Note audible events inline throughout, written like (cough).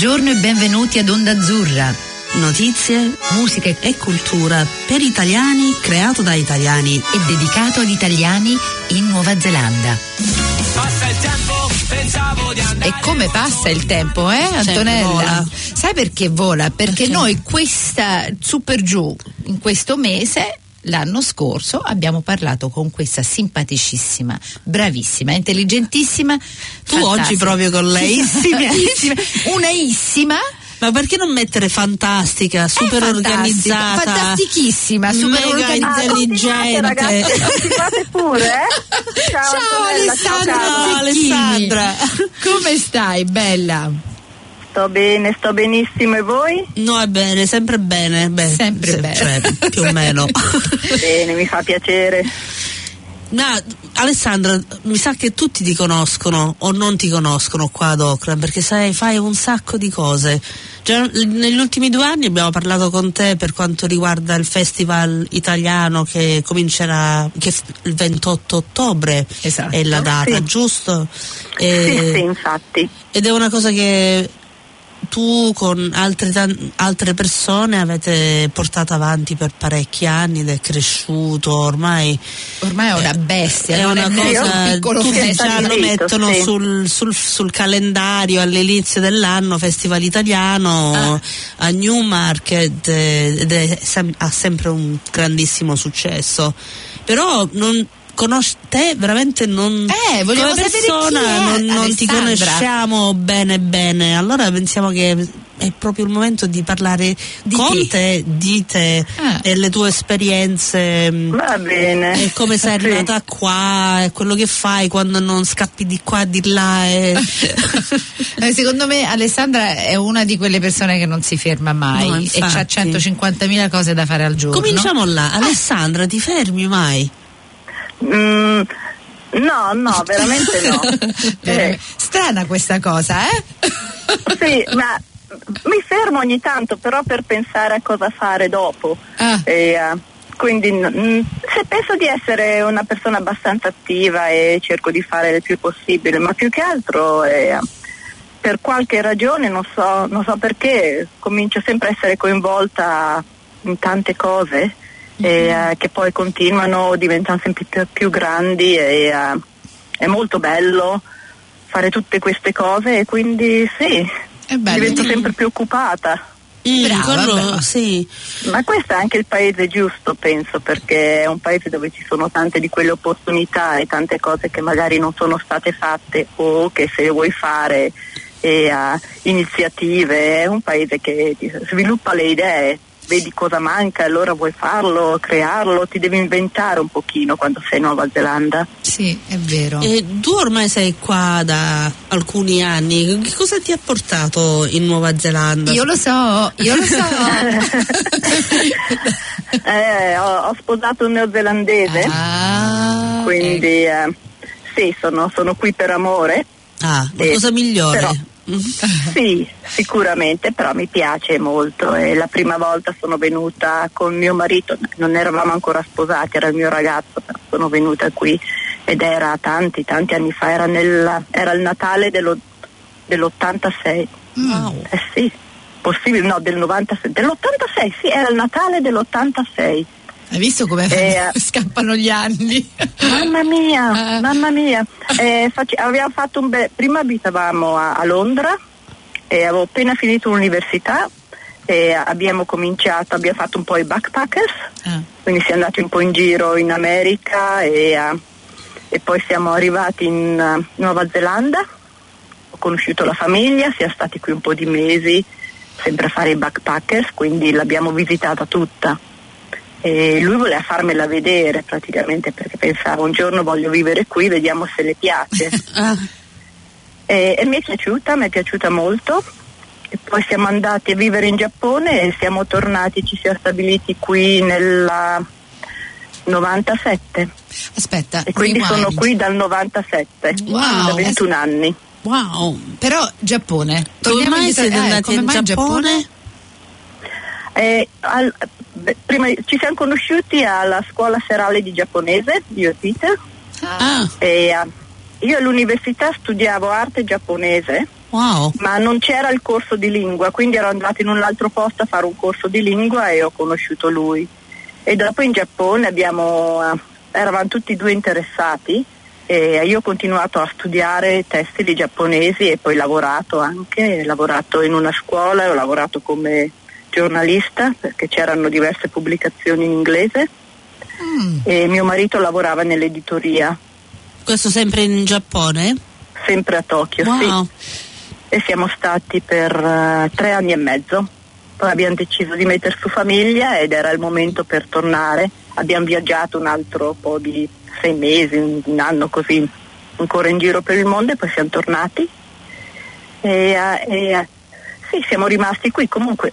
Buongiorno e benvenuti ad Onda Azzurra. Notizie, musica e cultura per italiani, creato da italiani e dedicato ad italiani in Nuova Zelanda. Passa il tempo, pensavo di andare. E come passa il tempo, eh, Antonella? vola. Sai perché vola? Perché, Perché? noi questa su per giù in questo mese L'anno scorso abbiamo parlato con questa simpaticissima, bravissima, intelligentissima. Tu oggi proprio con lei? (laughs) Issimissima, una issima. Ma perché non mettere fantastica, super fantastica, organizzata, fantastichissima, super mega organizzata. intelligente? ragazzi, continuate pure, eh? (laughs) Ciao, Ciao Antonella, ciao, Alessandra. Zecchini. Alessandra. Come stai, bella? Sto bene, sto benissimo e voi? No, è bene, sempre bene. Beh, Sempre se- bene. Cioè, più o meno. (laughs) Bene, mi fa piacere. No, Alessandra, mi sa che tutti ti conoscono o non ti conoscono qua ad Auckland perché sai, fai un sacco di cose. Già negli ultimi due anni abbiamo parlato con te per quanto riguarda il festival italiano che comincerà che il 28 ottobre Esatto. è la data, Sì. giusto? Sì, E- sì, infatti. ed è una cosa che tu con altre, altre persone avete portato avanti per parecchi anni ed è cresciuto ormai Ormai è una bestia, è una cosa un tutti già lo mettono sì. sul, sul- sul calendario all'inizio dell'anno Festival Italiano Ah. a Newmarket eh, ed è ha sempre un grandissimo successo però non conosci te veramente non Eh, come persona chi è non, non ti conosciamo bene bene allora pensiamo che è proprio il momento di parlare Di con chi? te di te Ah. e le tue esperienze mh, Va bene. e come sei Sì. arrivata qua e quello che fai quando non scappi di qua di là e... (laughs) Eh, Secondo me Alessandra è una di quelle persone che non si ferma mai No, e ha 150.000 cose da fare al giorno. cominciamo là Alessandra ti fermi mai? Mm, no, no, veramente no. (laughs) Eh, Strana questa cosa, eh? sì, ma mi fermo ogni tanto però per pensare a cosa fare dopo. Ah. E, eh, quindi mm, se penso di essere una persona abbastanza attiva e cerco di fare il più possibile, ma più che altro eh, per qualche ragione, non so, non so perché, comincio sempre a essere coinvolta in tante cose e, eh, che poi continuano, diventano sempre più, più grandi e eh, è molto bello fare tutte queste cose e quindi sì, divento sempre più occupata. Mm, Brava, sì. Ma questo è anche il paese giusto, penso, perché è un paese dove ci sono tante di quelle opportunità e tante cose che magari non sono state fatte o che se le vuoi fare e ha iniziative, è un paese che sviluppa le idee, vedi cosa manca, allora vuoi farlo, crearlo, ti devi inventare un pochino quando sei in Nuova Zelanda. Sì, è vero. e tu ormai sei qua da alcuni anni che cosa ti ha portato in Nuova Zelanda? Io lo so, io lo so. (laughs) Eh, ho, ho sposato un neozelandese, ah, quindi eh, sì, sono, sono qui per amore. ah, la Eh, cosa migliore però-. Sì, sicuramente, però mi piace molto. E la prima volta sono venuta con mio marito, non eravamo ancora sposati, era il mio ragazzo, però sono venuta qui ed era tanti, tanti anni fa, era, nella- era il Natale dello- dell'86. Wow. Eh sì, possibile, no, del 96, dell'86, sì, era il Natale dell'86. Hai visto come Eh, (laughs) scappano gli anni? Mamma mia, Ah. (laughs) mamma mia. Eh, face- abbiamo fatto un bel... Prima abitavamo a, a Londra e avevo appena finito l'università e abbiamo cominciato, abbiamo fatto un po' i backpackers, Ah. quindi siamo andati un po' in giro in America e, eh, e poi siamo arrivati in eh, Nuova Zelanda. Ho conosciuto la famiglia, siamo stati qui un po' di mesi sempre a fare i backpackers, quindi l'abbiamo visitata tutta. E lui voleva farmela vedere praticamente perché pensava un giorno voglio vivere qui, vediamo se le piace. (laughs) Ah, e, e mi è piaciuta, mi è piaciuta molto. E poi siamo andati a vivere in Giappone e siamo tornati, ci siamo stabiliti qui nel 97 Aspetta, e quindi rewind. sono qui dal 97, Wow. da 21 anni. wow Però Giappone. come mai siete eh, andati come in mai Giappone? Eh, al- beh, prima ci siamo conosciuti alla scuola serale di giapponese, io e Peter, Ah, e eh, io all'università studiavo arte giapponese Wow. ma non c'era il corso di lingua, quindi ero andata in un altro posto a fare un corso di lingua e ho conosciuto lui. E dopo in Giappone abbiamo, eh, eravamo tutti e due interessati e io ho continuato a studiare tessili giapponesi e poi lavorato anche, ho lavorato in una scuola e ho lavorato come giornalista perché c'erano diverse pubblicazioni in inglese Mm. e mio marito lavorava nell'editoria, Questo sempre in Giappone? sempre a Tokyo. sì. Wow. e siamo stati per eh, tre anni e mezzo. Poi abbiamo deciso di mettere su famiglia ed era il momento per tornare. Abbiamo viaggiato un altro po' di sei mesi, un, anno così, ancora in giro per il mondo e poi siamo tornati. E, eh, e, eh, sì, siamo rimasti qui. Comunque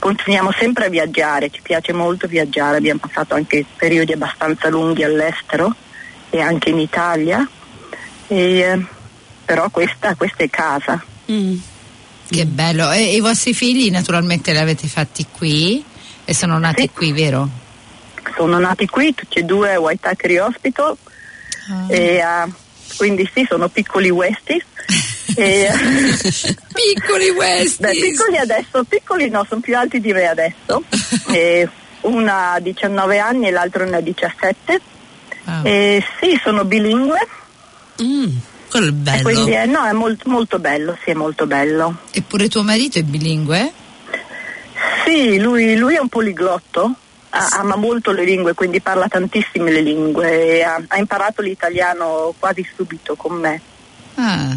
continuiamo sempre a viaggiare, ci piace molto viaggiare, abbiamo passato anche periodi abbastanza lunghi all'estero e anche in Italia. E, però questa, questa è casa. Mm. Che bello. E i vostri figli naturalmente li avete fatti qui e sono nati Sì. qui, vero? sono nati qui tutti e due a Waitakere Hospital Ah. e, eh, quindi sì sono piccoli Westies (laughs) e, (laughs) Piccoli questi. beh, piccoli adesso piccoli no sono più alti di me adesso (laughs) e una ha 19 anni e l'altro ne ha 17 Ah. e sì sono bilingue Mm. Quello è e bello. quindi è, no, è molto, molto bello sì è molto bello Eppure tuo marito è bilingue? sì lui, lui è un poliglotto a- ama molto le lingue quindi parla tantissime le lingue e ha- ha imparato l'italiano quasi subito con me Ah.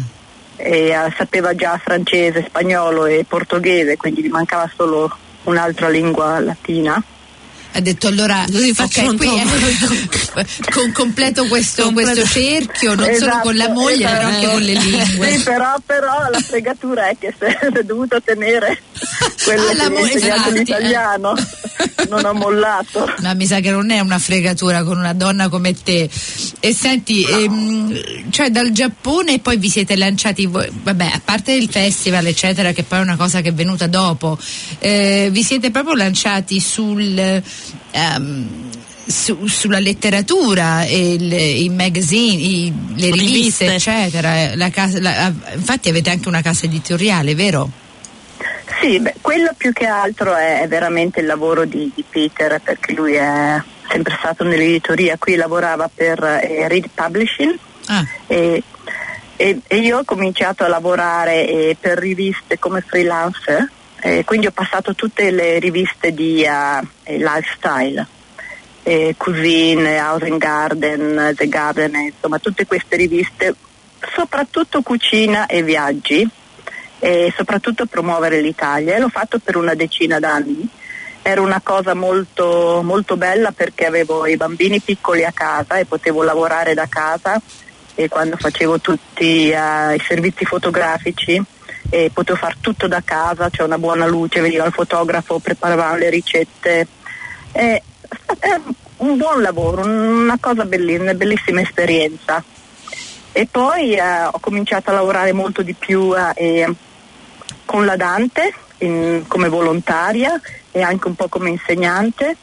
E eh, sapeva già francese, spagnolo e portoghese, quindi gli mancava solo un'altra lingua latina. Ha detto allora Così facciamo ok, qui eh, (laughs) con, completo questo, Completo. questo cerchio, non solo Esatto, con la moglie, esatto. però anche con le lingue. Sì, però, però la fregatura è che se è dovuto tenere (laughs) quello Ah, che ha insegnato infatti, l'italiano, non ho mollato. (laughs) Ma mi sa che non è una fregatura con una donna come te. E senti, ehm, cioè dal Giappone poi vi siete lanciati, voi- vabbè, a parte il festival, eccetera, che poi è una cosa che è venuta dopo, eh, vi siete proprio lanciati sul. ehm, su- sulla letteratura, il- i magazine, i- le riviste, Riviste. eccetera. La casa- la- infatti avete anche una casa editoriale, vero? Sì, beh, quello più che altro è, veramente il lavoro di, di Peter, perché lui è sempre stato nell'editoria, qui lavorava per eh, Read Publishing. Ah, e, e- e io ho cominciato a lavorare eh, per riviste come freelancer, eh, quindi ho passato tutte le riviste di eh, lifestyle, eh, Cuisine, House and Garden, The Garden, insomma tutte queste riviste, soprattutto cucina e viaggi e soprattutto promuovere l'Italia e l'ho fatto per una decina d'anni. Era una cosa molto, molto bella perché avevo i bambini piccoli a casa e potevo lavorare da casa e quando facevo tutti eh, i servizi fotografici e potevo fare tutto da casa, c'è una buona luce, veniva il fotografo, preparavamo le ricette. E, è un buon lavoro, una cosa bellissima, una bellissima esperienza. E poi eh, ho cominciato a lavorare molto di più eh, eh, con la Dante in- come volontaria e anche un po' come insegnante.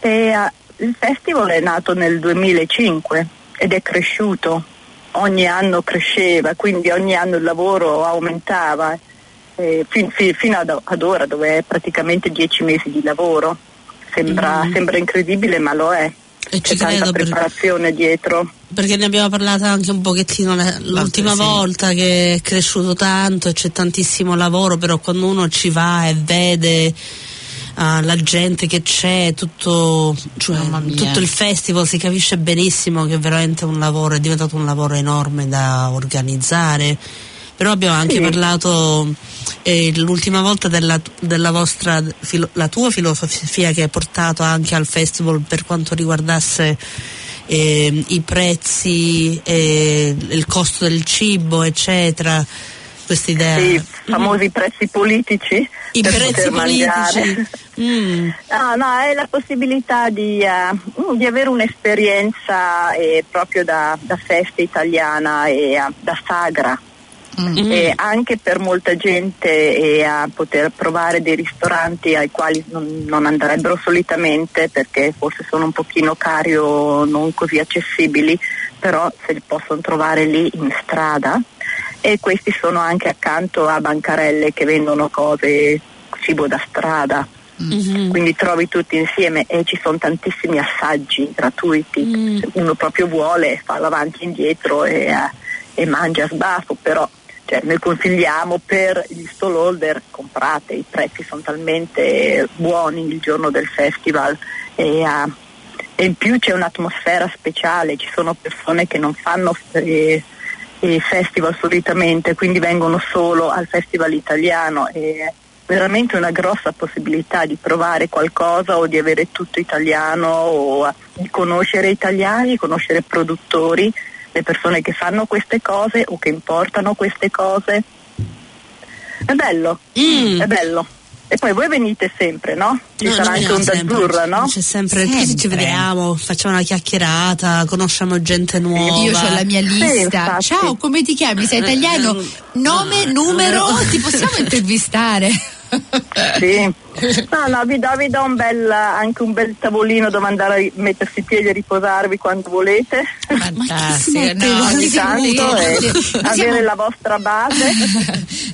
E, eh, il festival è nato nel 2005 ed è cresciuto, ogni anno cresceva, quindi ogni anno il lavoro aumentava, eh, fin- fi- fino ad, ad ora dove è praticamente dieci mesi di lavoro. Sembra, Mm. sembra incredibile ma lo è, E ci c'è tanta credo per- preparazione dietro. perché ne abbiamo parlato anche un pochettino l'ultima sì. volta che è cresciuto tanto e c'è tantissimo lavoro, però quando uno ci va e vede ah, la gente che c'è, tutto, cioè, tutto il festival si capisce benissimo che è veramente un lavoro, è diventato un lavoro enorme da organizzare. Però abbiamo anche Sì. parlato eh, l'ultima volta della, della vostra filo- la tua filosofia che hai portato anche al festival per quanto riguardasse eh, i prezzi, eh, il costo del cibo, eccetera. Questa idea. Sì, famosi prezzi politici I per prezzi politici. (laughs) Mm. No, no, è la possibilità di, mm, di avere un'esperienza eh, proprio da, da festa italiana e eh, da sagra. Mm. E anche per molta gente e a poter provare dei ristoranti ai quali non, non andrebbero solitamente perché forse sono un pochino cari o non così accessibili, però se li possono trovare lì in strada e questi sono anche accanto a bancarelle che vendono cose, cibo da strada. Mhm. Quindi trovi tutti insieme e ci sono tantissimi assaggi gratuiti. Mm. Se uno proprio vuole fa l'avanti e indietro e, eh, e mangia a sbaffo, però cioè, noi consigliamo per gli stallholder comprate, i prezzi sono talmente buoni il giorno del festival e, eh, e in più c'è un'atmosfera speciale, ci sono persone che non fanno eh, i festival solitamente, quindi vengono solo al festival italiano e è veramente una grossa possibilità di provare qualcosa o di avere tutto italiano o eh, di conoscere italiani, conoscere produttori, le persone che fanno queste cose o che importano queste cose. È bello, Mm. è bello. E poi voi venite sempre, no? Ci No, sarà noi anche no, un sempre. d'azzurra, no? C'è sempre, Sempre. così ci vediamo, facciamo una chiacchierata, conosciamo gente nuova. Io ho la mia lista. infatti. Ciao, come ti chiami? Sei italiano? Nome, numero? Ti possiamo (laughs) intervistare? Sì. No, no, vi do, vi do un bel, anche un bel tavolino dove andare a mettersi in piedi e riposarvi quando volete. Fantastico. mette No, ogni tanto e avere siamo- la vostra base.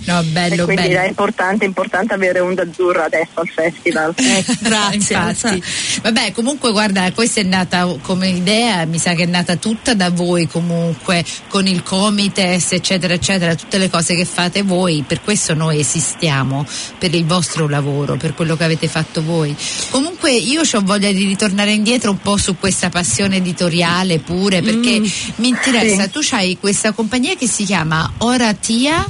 No, e bello, quindi bello. è importante, importante avere un d'azzurra adesso al festival. (laughs) Ecco, Grazie, infatti. Vabbè, comunque guarda, questa è nata come idea, mi sa che è nata tutta da voi comunque, con il Comites, eccetera, eccetera, tutte le cose che fate voi, per questo noi esistiamo, per il vostro lavoro, per quello che avete fatto voi. Comunque io ho voglia di ritornare indietro un po' su questa passione editoriale pure, perché mi interessa, Sì. tu hai questa compagnia che si chiama Oratia.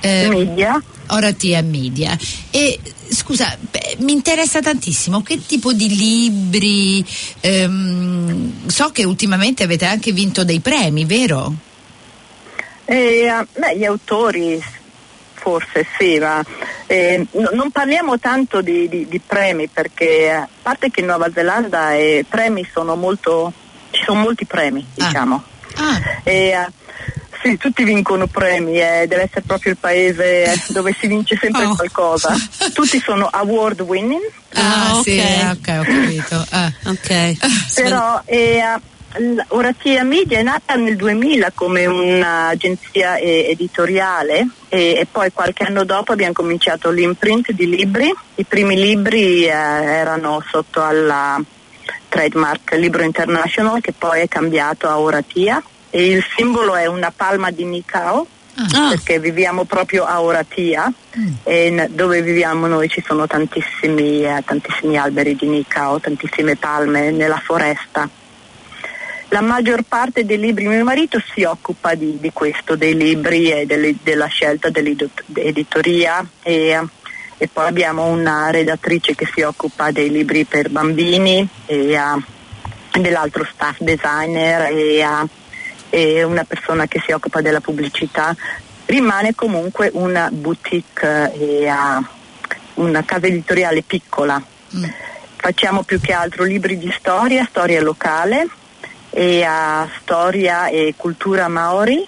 eh, Media. Oratia Media. E scusa, beh, mi interessa tantissimo che tipo di libri. ehm, so che ultimamente avete anche vinto dei premi, vero? Eh, beh, gli autori forse sì, ma eh, no- non parliamo tanto di, di- di premi perché eh, a parte che in Nuova Zelanda i premi sono molto, ci sono molti premi Ah. diciamo. Ah, E, eh, sì, tutti vincono premi, eh, deve essere proprio il paese eh, dove si vince sempre (laughs) Oh. qualcosa. Tutti sono award winning, ah, Ah, sì, ok. ah, ok, ho capito. Ah. Ok. (laughs) però eh, Oratia Media è nata nel 2000 come un'agenzia eh, editoriale e, e poi qualche anno dopo abbiamo cominciato l'imprint di libri. I primi libri eh, erano sotto alla trademark Libro International che poi è cambiato a Oratia il simbolo è una palma di Nicao Ah, perché viviamo proprio a Oratia e n- dove viviamo noi ci sono tantissimi, eh, tantissimi alberi di Nicao, tantissime palme nella foresta. La maggior parte dei libri, mio marito si occupa di, di questo, dei libri e delle- della scelta dell'editoria e, e poi abbiamo una redattrice che si occupa dei libri per bambini e eh, dell'altro staff designer e, eh, e una persona che si occupa della pubblicità. Rimane comunque una boutique e eh, una casa editoriale piccola. Mm. Facciamo più che altro libri di storia, storia locale e a storia e cultura maori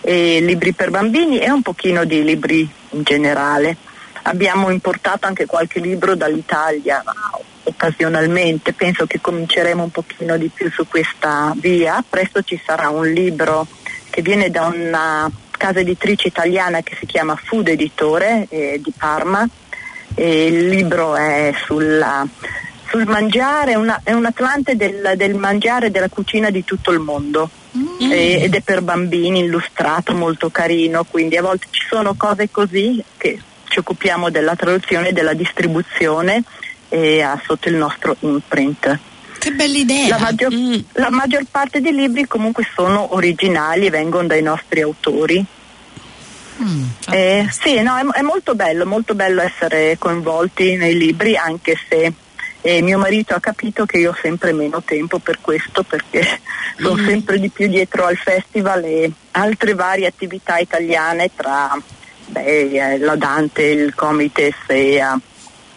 e libri per bambini e un pochino di libri in generale. Abbiamo importato anche qualche libro dall'Italia ma occasionalmente, penso che cominceremo un pochino di più su questa via. Presto ci sarà un libro che viene da una casa editrice italiana che si chiama Food Editore eh, di Parma. E il libro è sulla- sul mangiare, è, una- è un atlante del, del mangiare e della cucina di tutto il mondo. E- ed è per bambini illustrato molto carino, quindi a volte ci sono cose così che ci occupiamo della traduzione e della distribuzione e, ah, sotto il nostro imprint. Che bella idea. La maggior, Mm. la maggior parte dei libri comunque sono originali e vengono dai nostri autori. Mm. Eh, sì, no, è, è molto bello, molto bello essere coinvolti nei libri anche se eh, mio marito ha capito che io ho sempre meno tempo per questo perché (laughs) sono sempre di più dietro al festival e altre varie attività italiane tra beh, eh, la Dante, il Comites e, eh,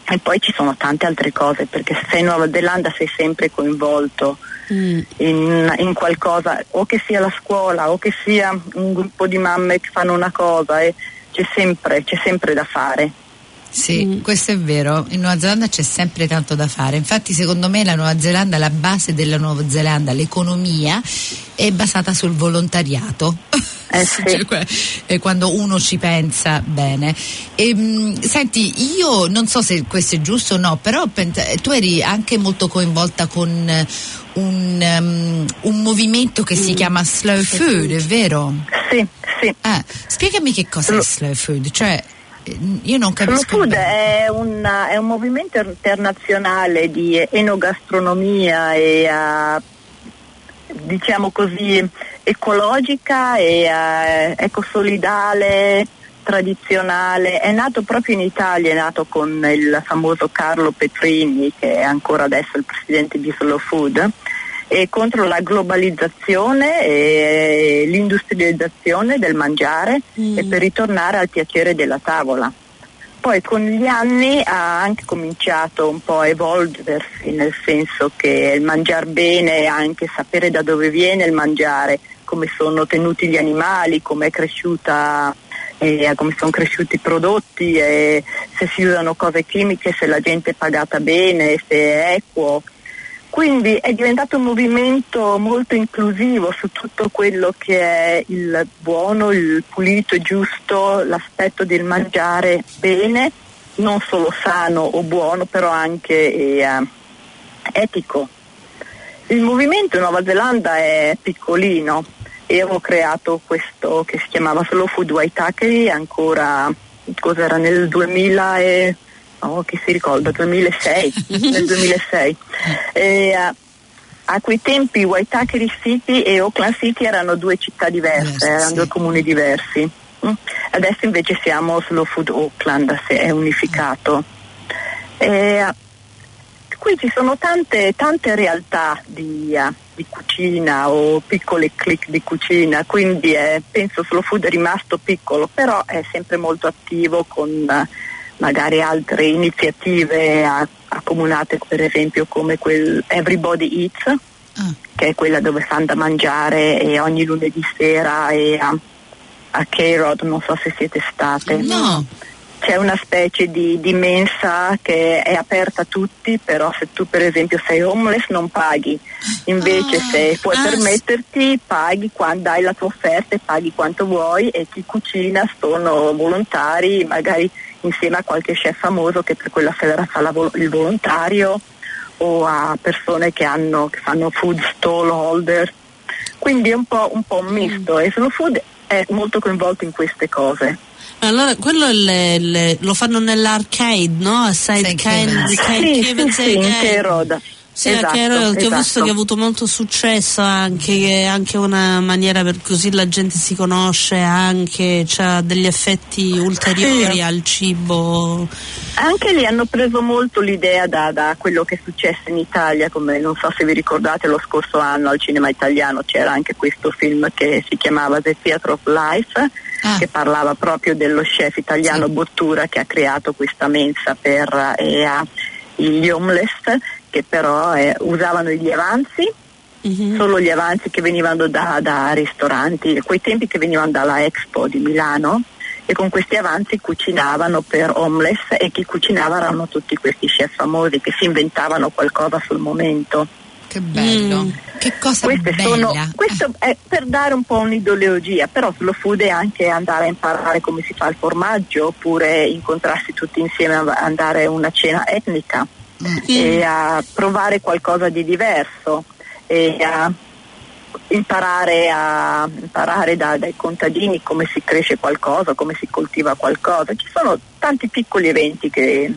e poi ci sono tante altre cose perché se sei in Nuova Zelanda sei sempre coinvolto mm. in, in qualcosa, o che sia la scuola o che sia un gruppo di mamme che fanno una cosa e c'è sempre, c'è sempre da fare. Sì, Mm. questo è vero. In Nuova Zelanda c'è sempre tanto da fare. Infatti, secondo me, la Nuova Zelanda, la base della Nuova Zelanda, l'economia, è basata sul volontariato. Eh (laughs) sì. Cioè, eh, quando uno ci pensa bene. E, mh, senti, io non so se questo è giusto o no, però eh, tu eri anche molto coinvolta con eh, un, um, un movimento che Mm. si chiama Slow Food, è vero? Sì, sì. Ah, spiegami che cosa è Slow Food, cioè io non Slow capisco. Food bene. è, una- è un movimento internazionale di enogastronomia e eh, diciamo così ecologica e eh, ecosolidale, tradizionale. È nato proprio in Italia, è nato con il famoso Carlo Petrini che è ancora adesso il presidente di Slow Food e contro la globalizzazione e l'industrializzazione del mangiare Mm. e per ritornare al piacere della tavola. Poi con gli anni ha anche cominciato un po' a evolversi, nel senso che il mangiare bene e anche sapere da dove viene il mangiare, come sono tenuti gli animali, come è cresciuta eh, come sono cresciuti i prodotti, e se si usano cose chimiche, se la gente è pagata bene, se è equo. Quindi è diventato un movimento molto inclusivo su tutto quello che è il buono, il pulito e giusto, l'aspetto del mangiare bene, non solo sano o buono, però anche eh, etico. Il movimento in Nuova Zelanda è piccolino e ho creato questo che si chiamava Slow Food Waitakere ancora cos'era nel 2000 e oh, chi si ricorda 2006 (laughs) nel 2006 e, eh, a quei tempi Waitakere City e Auckland City erano due città diverse, Diverse, erano sì. due comuni diversi. Mm. Adesso invece siamo Slow Food Auckland, se è unificato. E, qui ci sono tante, tante realtà di, di cucina o piccole click di cucina, quindi eh, penso Slow Food è rimasto piccolo, però è sempre molto attivo con eh, magari altre iniziative a- accomunate per esempio come quel Everybody Eats Ah, che è quella dove fanno da mangiare e ogni lunedì sera e a, a K-Rod, non so se siete state. no, C'è una specie di, di mensa che è aperta a tutti, però se tu per esempio sei homeless non paghi, invece Ah, se puoi ah, permetterti paghi quando hai la tua offerta e paghi quanto vuoi e chi cucina sono volontari, magari insieme a qualche chef famoso che per quella sera fa la vol- il volontario o a persone che, hanno, che fanno food stall holder. Quindi è un po', un po' un misto e Slow Food è molto coinvolto in queste cose. Allora, quello è le- le- lo fanno nell'arcade, no? A Side. Cane. Sì, sì, sì, in Arcade. Sì, Esatto, anche ero- che ho visto esatto. che ha avuto molto successo anche, che è anche una maniera per così la gente si conosce anche, ha degli effetti ulteriori Sì. al cibo. Anche lì hanno preso molto l'idea da, da quello che è successo in Italia, come non so se vi ricordate lo scorso anno al cinema italiano c'era anche questo film che si chiamava The Theatre of Life, Ah. che parlava proprio dello chef italiano Sì. Bottura che ha creato questa mensa per eh, gli homeless che però eh, usavano gli avanzi Mhm. solo gli avanzi che venivano da, da ristoranti, quei tempi che venivano dalla Expo di Milano e con questi avanzi cucinavano per homeless e chi cucinava erano tutti questi chef famosi che si inventavano qualcosa sul momento. che bello. Mm. Che cosa Queste bella. sono, questo è per dare un po' un'ideologia, però slow food è anche andare a imparare come si fa il formaggio oppure incontrarsi tutti insieme a andare a una cena etnica. E a provare qualcosa di diverso e a imparare, a, imparare da- dai contadini come si cresce qualcosa, come si coltiva qualcosa. Ci sono tanti piccoli eventi che,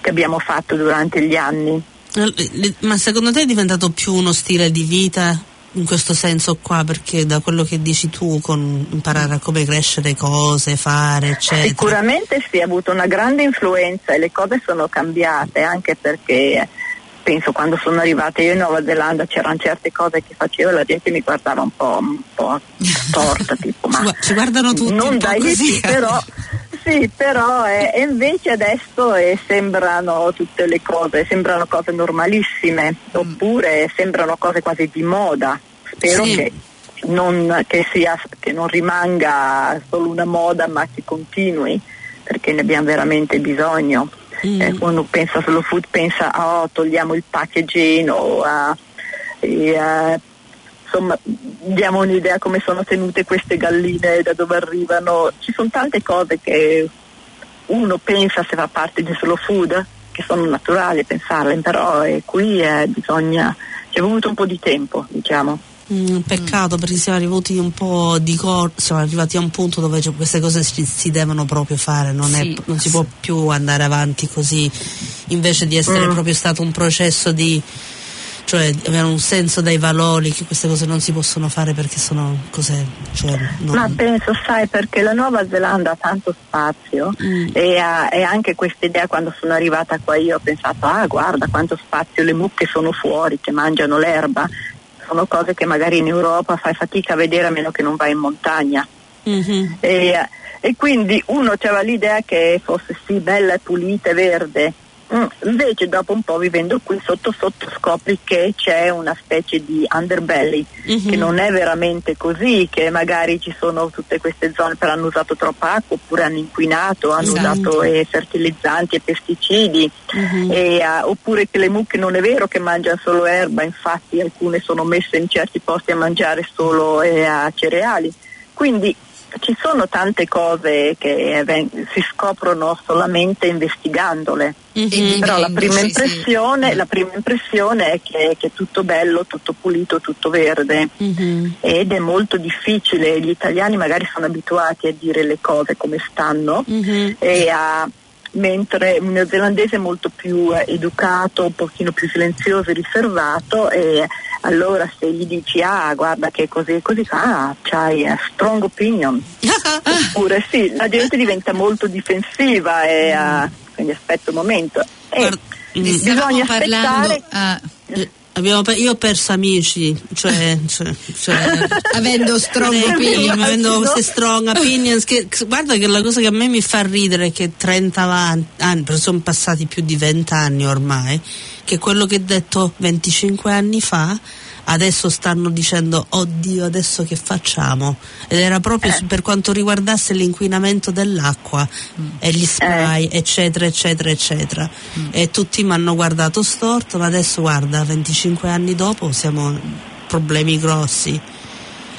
che abbiamo fatto durante gli anni. Eh, Ma secondo te è diventato più uno stile di vita in questo senso qua? Perché da quello che dici tu, con imparare a come crescere cose, fare, eccetera. Sicuramente sì, ha avuto una grande influenza e le cose sono cambiate anche perché penso quando sono arrivata io in Nuova Zelanda c'erano certe cose che facevo e la gente mi guardava un po', un po' storta, (laughs) tipo ma Ci gu- ci guardano tutti non dai così. sì, però, sì, però eh, e invece adesso eh, sembrano tutte le cose, sembrano cose normalissime oppure sembrano cose quasi di moda. Spero Sì. che non, che, sia, che non rimanga solo una moda ma che continui perché ne abbiamo veramente bisogno. Mm. Eh, quando pensa slow food pensa oh, togliamo il packaging o a, e, eh, insomma diamo un'idea come sono tenute queste galline, da dove arrivano. Ci sono tante cose che uno pensa se fa parte di slow food, che sono naturali pensarle, però eh, qui eh, bisogna, ci è voluto un po' di tempo, diciamo. Mm, peccato perché siamo arrivati un po' di cor- siamo arrivati a un punto dove cioè, queste cose si, si devono proprio fare, non, è- Sì. non si può più andare avanti così, invece di essere Mm. proprio stato un processo di cioè avere un senso dai valori che queste cose non si possono fare perché sono cose cioè, non- Ma penso, sai, perché la Nuova Zelanda ha tanto spazio Mm. e, ha- e anche questa idea quando sono arrivata qua io ho pensato, ah guarda quanto spazio, le mucche sono fuori che mangiano l'erba, sono cose che magari in Europa fai fatica a vedere a meno che non vai in montagna. Mhm. E, e quindi uno aveva l'idea che fosse sì bella e pulita e verde. Mm, invece dopo un po' vivendo qui sotto sotto scopri che c'è una specie di underbelly Mhm. che non è veramente così, che magari ci sono tutte queste zone per hanno usato troppa acqua oppure hanno inquinato, hanno Esatto. usato eh, fertilizzanti e pesticidi Mhm. e, ah, oppure che le mucche non è vero che mangiano solo erba, infatti alcune sono messe in certi posti a mangiare solo eh, a cereali. Quindi ci sono tante cose che eh, si scoprono solamente investigandole. Mhm. Però la prima, sì. impressione, la prima impressione è che, che è tutto bello, tutto pulito, tutto verde Mhm. ed è molto difficile. Gli italiani magari sono abituati a dire le cose come stanno Mhm. e a- mentre un neozelandese è molto più eh, educato, un pochino più silenzioso e riservato e allora se gli dici ah guarda che è così e così ah c'hai a strong opinion. (laughs) Oppure sì la gente diventa molto difensiva e ah, quindi aspetta un momento. E Guarda, bisogna aspettare ah, Eh, abbiamo pe- io ho perso amici, cioè, cioè, cioè (laughs) avendo strong Eh, opinion. avendo queste strong opinions che, guarda che la cosa che a me mi fa ridere è che 30 avan- anni, perché sono passati più di 20 anni ormai, che quello che ho detto 25 anni fa adesso stanno dicendo oddio adesso che facciamo? Ed era proprio su- per quanto riguardasse l'inquinamento dell'acqua e gli spray eccetera eccetera eccetera. E tutti mi hanno guardato storto ma adesso guarda 25 anni dopo siamo problemi grossi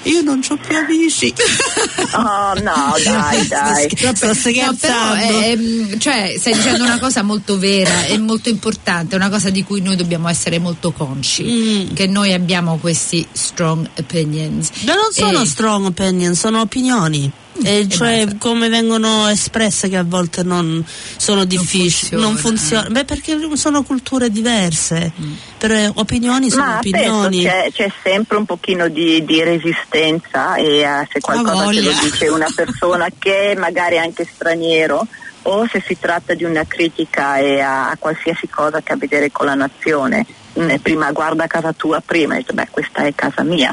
io non ho più amici (laughs) oh no dai dai sto No, scherzando però, ehm, cioè, stai dicendo una cosa molto vera e molto importante, una cosa di cui noi dobbiamo essere molto consci, Mm. che noi abbiamo questi strong opinions. Ma non sono E- strong opinion, sono opinioni. E e cioè basta. come vengono espresse che a volte non sono difficili, funziona, non funzionano. eh. Beh, perché sono culture diverse, però eh, opinioni sono Ma opinioni. c'è, c'è sempre un pochino di, di resistenza e eh, se qualcosa te lo dice una persona (laughs) che è magari anche straniero o se si tratta di una critica e a, a qualsiasi cosa che ha a vedere con la nazione. Mm, prima guarda casa tua prima, e dice, beh questa è casa mia.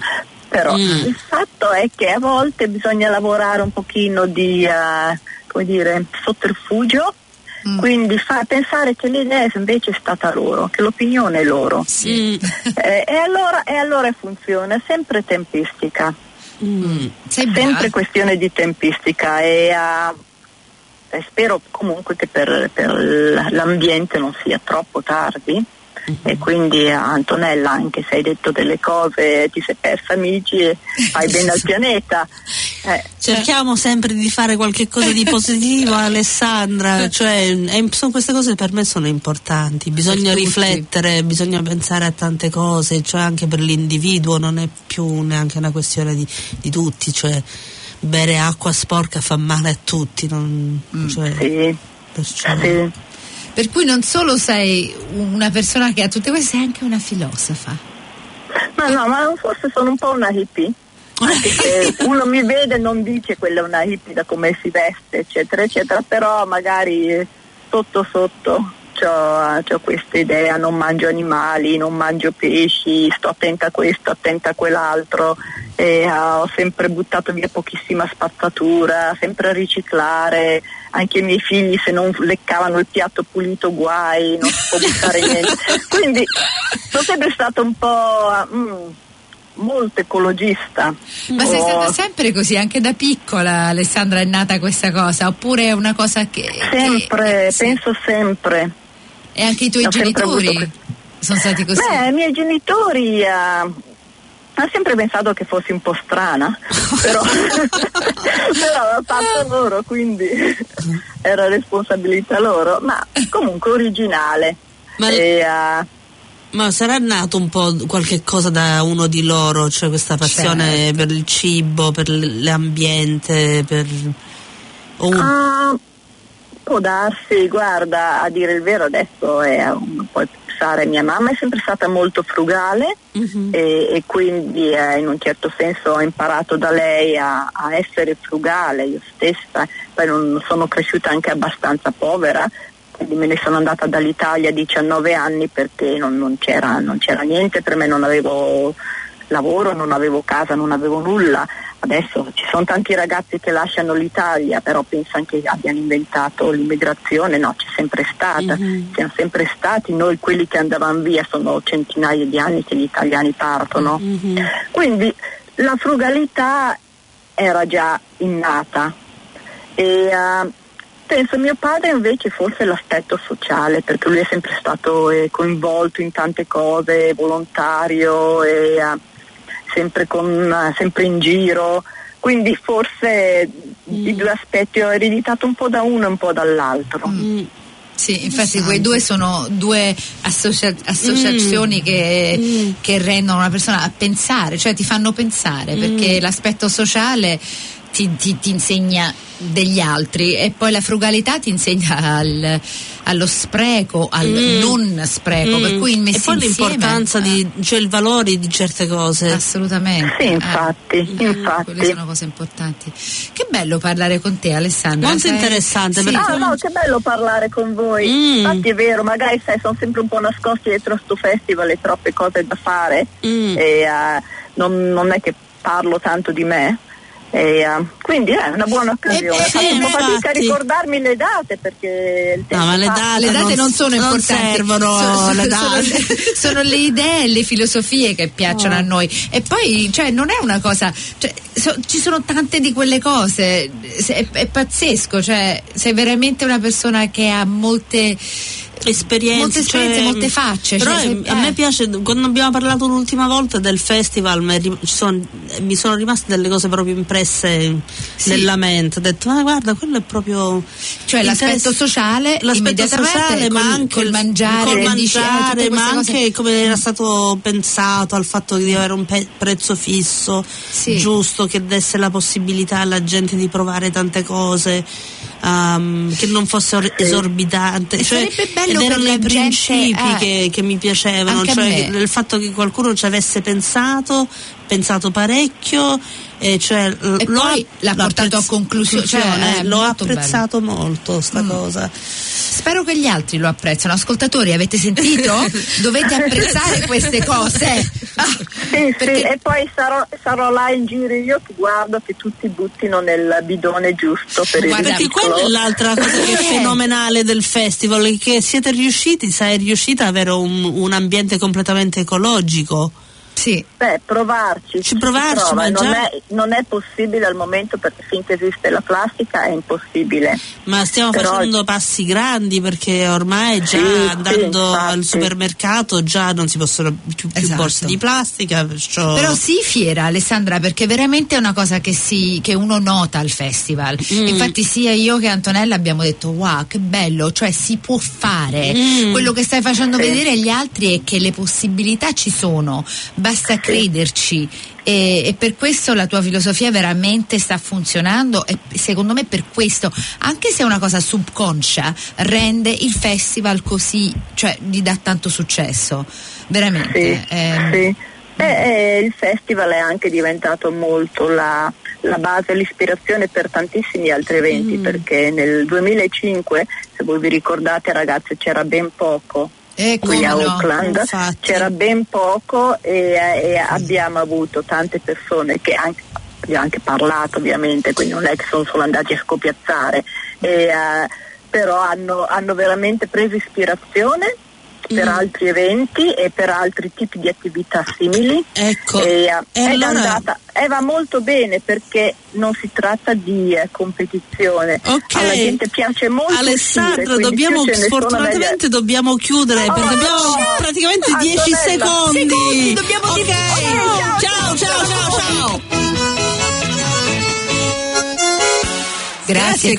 Però Mm. il fatto è che a volte bisogna lavorare un pochino di eh, come dire, sotterfugio Mm. quindi fa pensare che l'idea invece è stata loro, che l'opinione è loro. Mm, (laughs) Eh, e, allora, e allora funziona, sempre tempistica, mm. Sempre questione di tempistica e, e spero comunque che per, per l'ambiente non sia troppo tardi. E quindi Antonella, anche se hai detto delle cose, ti sei persa amici e fai bene al (laughs) pianeta. Eh, Cerchiamo sempre di fare qualche cosa di positivo, (laughs) Alessandra. Cioè, è- sono queste cose per me sono importanti. Bisogna riflettere, bisogna pensare a tante cose, cioè anche per l'individuo non è più neanche una questione di, di tutti. Cioè, bere acqua sporca fa male a tutti. non- cioè, sì, perciò- sì. Per cui non solo sei una persona che ha tutte queste, sei anche una filosofa. Ma no, ma forse sono un po' una hippie. Se (laughs) uno mi vede e non dice quella è una hippie da come si veste, eccetera, eccetera, però magari sotto sotto ho questa idea, non mangio animali, non mangio pesci, sto attenta a questo, attenta a quell'altro, e, ah, ho sempre buttato via pochissima spazzatura, sempre a riciclare, anche i miei figli se non leccavano il piatto pulito guai, non si può buttare niente. (laughs) Quindi sono sempre stato un po'... mm, molto ecologista. Ma sei Ho- stata sempre così, anche da piccola Alessandra è nata questa cosa, oppure è una cosa che... Sempre, che- sì. penso sempre. E anche i tuoi Ho genitori avuto sono stati così. Beh, i miei genitori eh, hanno sempre pensato che fossi un po' strana, (laughs) però, (laughs) però l'ho fatto loro, quindi (laughs) era responsabilità loro, ma comunque originale. Ma- E, eh, Ma sarà nato un po' qualche cosa da uno di loro, cioè questa passione Certo. per il cibo, per l'ambiente, per... o un- Ah, può darsi, guarda, a dire il vero adesso è un po' pensare, mia mamma è sempre stata molto frugale Mhm. e, e quindi eh, in un certo senso ho imparato da lei a, a essere frugale io stessa, poi non sono cresciuta anche abbastanza povera, quindi me ne sono andata dall'Italia a 19 anni perché non, non c'era, non c'era niente per me, non avevo lavoro, non avevo casa, non avevo nulla. Adesso ci sono tanti ragazzi che lasciano l'Italia, però pensano che abbiano inventato l'immigrazione, no, c'è sempre stata, Mhm. siamo sempre stati, noi quelli che andavano via sono centinaia di anni che gli italiani partono. Mhm. Quindi la frugalità era già innata e eh, penso mio padre invece forse l'aspetto sociale perché lui è sempre stato eh, coinvolto in tante cose, volontario e eh, sempre, con, sempre in giro. Quindi forse i due aspetti ho ereditato un po' da uno e un po' dall'altro. Mm. Sì, infatti quei due sono due associa- associazioni che, Mm. che rendono una persona a pensare, cioè ti fanno pensare, Mm. perché l'aspetto sociale ti, ti- ti insegna degli altri e poi la frugalità ti insegna al- allo spreco, al Mm. non spreco, per Mm. cui e messi poi insieme, l'importanza di, cioè il valore di certe cose. Assolutamente. Sì, infatti, Mm, infatti. Quelle sono cose importanti. Che bello parlare con te, Alessandra. Molto Sei- interessante, Sì. Ah no, che bello parlare con voi. Mm. Infatti è vero, magari sai, sono sempre un po' nascosti dietro sto festival e troppe cose da fare Mm. e eh, non, non è che parlo tanto di me. E, eh, quindi è una buona occasione. Eh, eh, Faccio sì, fatica a ricordarmi le date perché il tempo No, ma le date, le date non, sono non importanti, servono sono, le sono- (laughs) date. sono le idee e le filosofie che piacciono Oh. a noi. E poi, cioè, non è una cosa, cioè, so- ci sono tante di quelle cose, se- è, è pazzesco, cioè, sei veramente una persona che ha molte esperienze, Molte esperienze, cioè, molte facce, Però cioè, a eh. me piace, quando abbiamo parlato l'ultima volta del festival, mi, sono, mi sono rimaste delle cose proprio impresse Sì. nella mente. Ho detto, ma guarda, quello è proprio. Cioè, l'aspetto sociale, l'aspetto sociale, ma col- anche col mangiare, col mangiare, ma cose. anche come era stato pensato al fatto di avere un pe- prezzo fisso, Sì. giusto, che desse la possibilità alla gente di provare tante cose. Ehm, che non fosse or- esorbitante. E cioè, ed erano i principi gente, eh. che, che mi piacevano cioè il fatto che qualcuno ci avesse pensato pensato parecchio e cioè l- E l'ho poi app- l'ha portato a conclusione, cioè, conclusione, è l'ho molto bello. apprezzato molto sta Mm. cosa Spero che gli altri lo apprezzano. Ascoltatori, avete sentito? (laughs) Dovete apprezzare queste cose. (laughs) Ah, Sì, perché- sì, e poi sarò, sarò là in giro io che guardo che tutti buttino nel bidone giusto per il Guarda, perché riciclo. quella è l'altra cosa che è Eh. fenomenale del festival è che siete riusciti sei riuscita ad avere un, un ambiente completamente ecologico Sì. Beh, provarci. Ci provarci, prova. ma non, è, non è possibile al momento perché finché esiste la plastica è impossibile. Ma stiamo Però- facendo passi grandi perché ormai già Sì, sì, andando infatti. al supermercato già non si possono più, più Esatto. borse di plastica. Perciò... Però sii fiera Alessandra perché veramente è una cosa che, si, che uno nota al festival. Mm. Infatti sia io che Antonella abbiamo detto wow che bello, cioè si può fare. Mm. Quello che stai facendo vedere agli altri è che le possibilità ci sono, basta crederci. E, e per questo la tua filosofia veramente sta funzionando e secondo me per questo, anche se è una cosa subconscia, rende il festival così, cioè gli dà tanto successo. Veramente. Sì, ehm, sì. E, e il festival è anche diventato molto la, la base, l'ispirazione per tantissimi altri eventi Mm. perché nel 2005, se voi vi ricordate ragazzi, c'era ben poco Eh, qui a no? Auckland, infatti. c'era ben poco e, e abbiamo avuto tante persone che anche, abbiamo anche parlato ovviamente, quindi non è che sono solo andati a scopiazzare, e, eh, però hanno, hanno veramente preso ispirazione per Mm. altri eventi e per altri tipi di attività simili. Ecco. E, eh, E è allora- andata- e va molto bene perché non si tratta di eh, competizione. Ok. Alla gente piace molto. uscire, Alessandra, quindi dobbiamo, più ce ne sono fortunatamente dobbiamo chiudere Oh, perché abbiamo no! praticamente Antonella. 10 secondi. Secondi, dobbiamo Ok. dire- Ok, ciao, ciao, ciao, ciao. Grazie, Grazie,